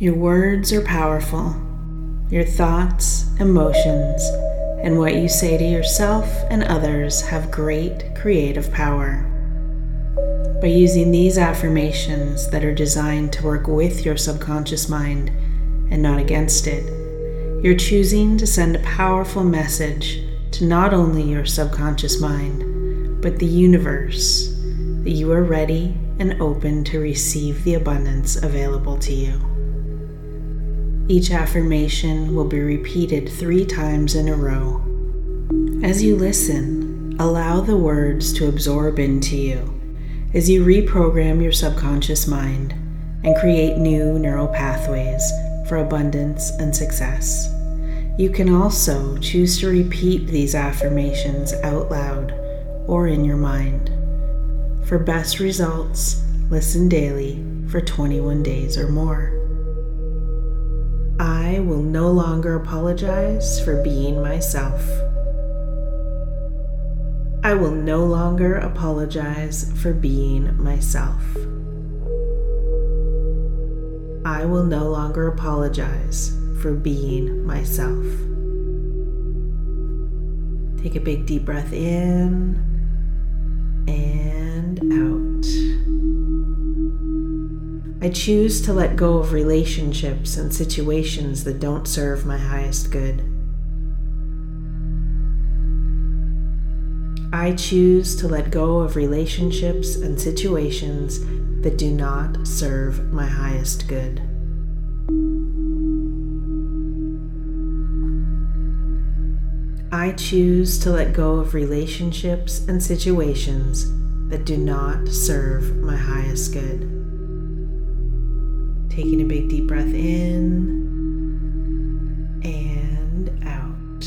Your words are powerful. Your thoughts, emotions, and what you say to yourself and others have great creative power. By using these affirmations that are designed to work with your subconscious mind and not against it, you're choosing to send a powerful message to not only your subconscious mind, but the universe that you are ready and open to receive the abundance available to you. Each affirmation will be repeated three times in a row. As you listen, allow the words to absorb into you as you reprogram your subconscious mind and create new neural pathways for abundance and success. You can also choose to repeat these affirmations out loud or in your mind. For best results, listen daily for 21 days or more. I will no longer apologize for being myself. I will no longer apologize for being myself. I will no longer apologize for being myself. Take a big deep breath in and I choose to let go of relationships and situations that don't serve my highest good. I choose to let go of relationships and situations that do not serve my highest good. I choose to let go of relationships and situations that do not serve my highest good. Taking a big deep breath in and out.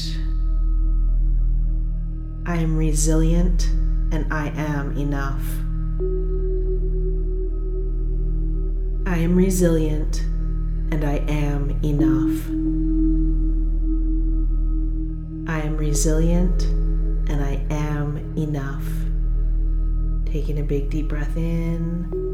I am resilient and I am enough. I am resilient and I am enough. I am resilient and I am enough. Taking a big deep breath in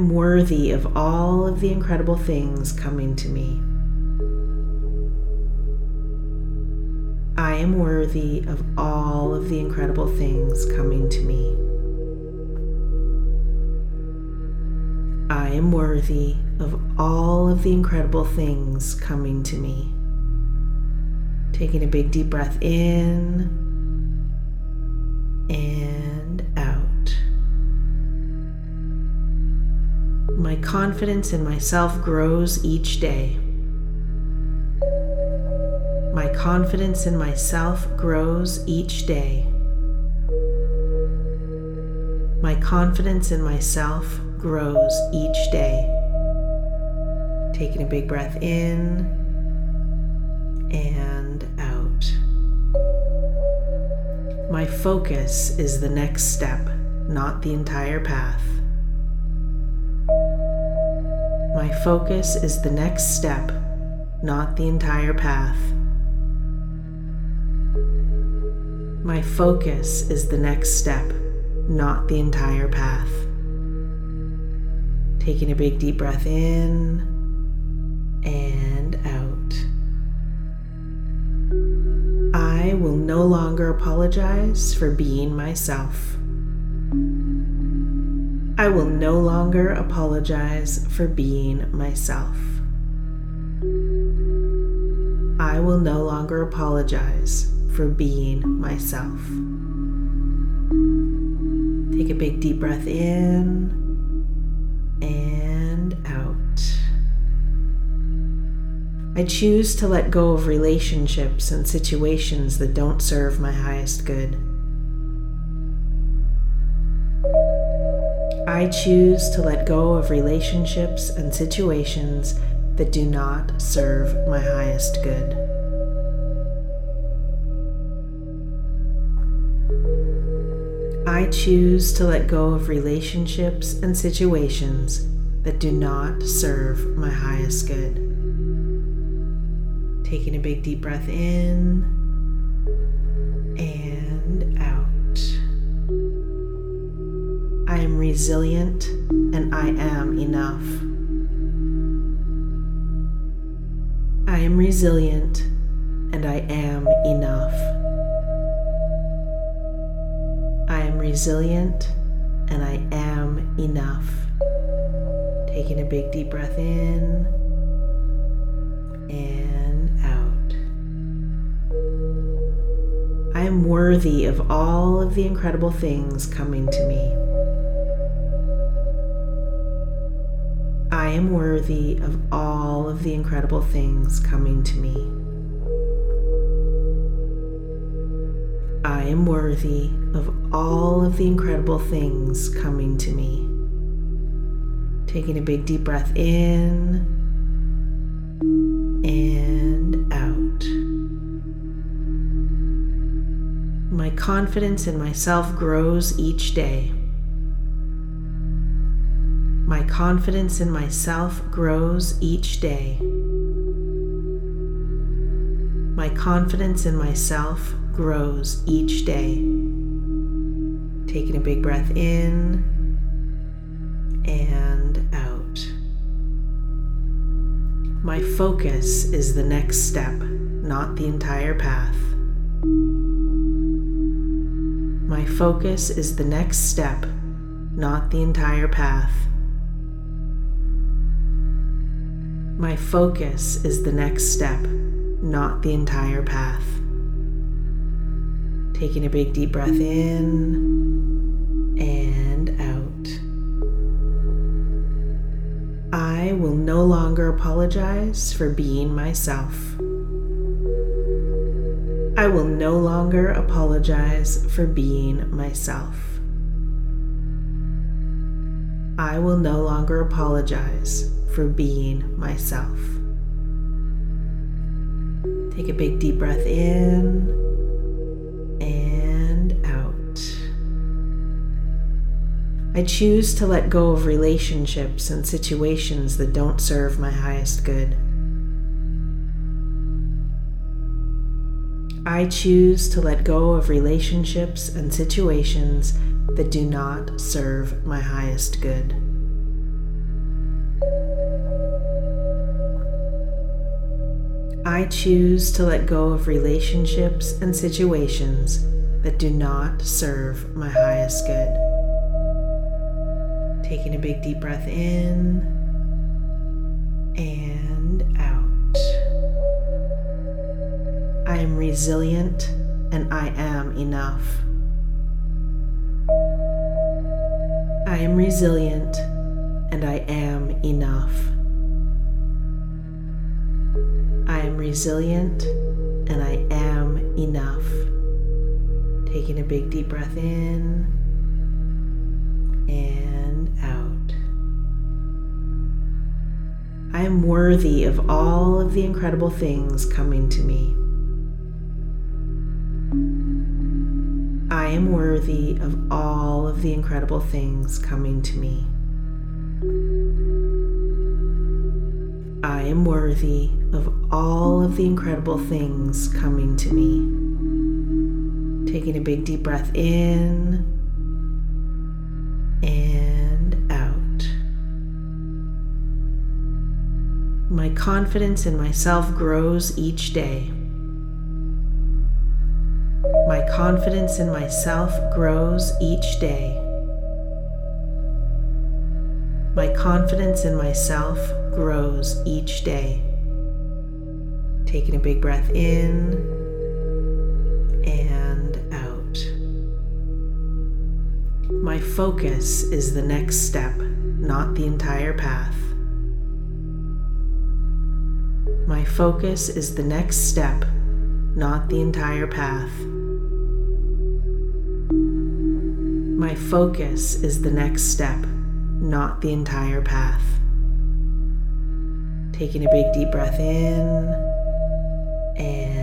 am worthy of all of the incredible things coming to me. I am worthy of all of the incredible things coming to me. I am worthy of all of the incredible things coming to me. Taking a big deep breath in and confidence in myself grows each day. My confidence in myself grows each day. My confidence in myself grows each day. Taking a big breath in and out. My focus is the next step, not the entire path. My focus is the next step, not the entire path. My focus is the next step, not the entire path. Taking a big deep breath in and out. I will no longer apologize for being myself. I will no longer apologize for being myself. I will no longer apologize for being myself. Take a big deep breath in and out. I choose to let go of relationships and situations that don't serve my highest good. I choose to let go of relationships and situations that do not serve my highest good. I choose to let go of relationships and situations that do not serve my highest good. Taking a big deep breath in resilient and I am enough. I am resilient and I am enough. I am resilient and I am enough. Taking a big deep breath in and out. I am worthy of all of the incredible things coming to me. Am worthy of all of the incredible things coming to me. I am worthy of all of the incredible things coming to me. Taking a big deep breath in and out. My confidence in myself grows each day. Confidence in myself grows each day. My confidence in myself grows each day. Taking a big breath in and out. My focus is the next step, not the entire path. My focus is the next step, not the entire path. My focus is the next step, not the entire path. Taking a big deep breath in and out. I will no longer apologize for being myself. I will no longer apologize for being myself. I will no longer apologize for being myself. Take a big deep breath in and out. I choose to let go of relationships and situations that don't serve my highest good. I choose to let go of relationships and situations that do not serve my highest good. I choose to let go of relationships and situations that do not serve my highest good. Taking a big deep breath in and am resilient and I am enough. I am resilient and I am enough. I am resilient and I am enough. Taking a big deep breath in and out. I am worthy of all of the incredible things coming to me. Am worthy of all of the incredible things coming to me. I am worthy of all of the incredible things coming to me. Taking a big deep breath in and out. My confidence in myself grows each day. Confidence in myself grows each day. My confidence in myself grows each day. Taking a big breath in and out. My focus is the next step, not the entire path. My focus is the next step, not the entire path. My focus is the next step, not the entire path. Taking a big deep breath in and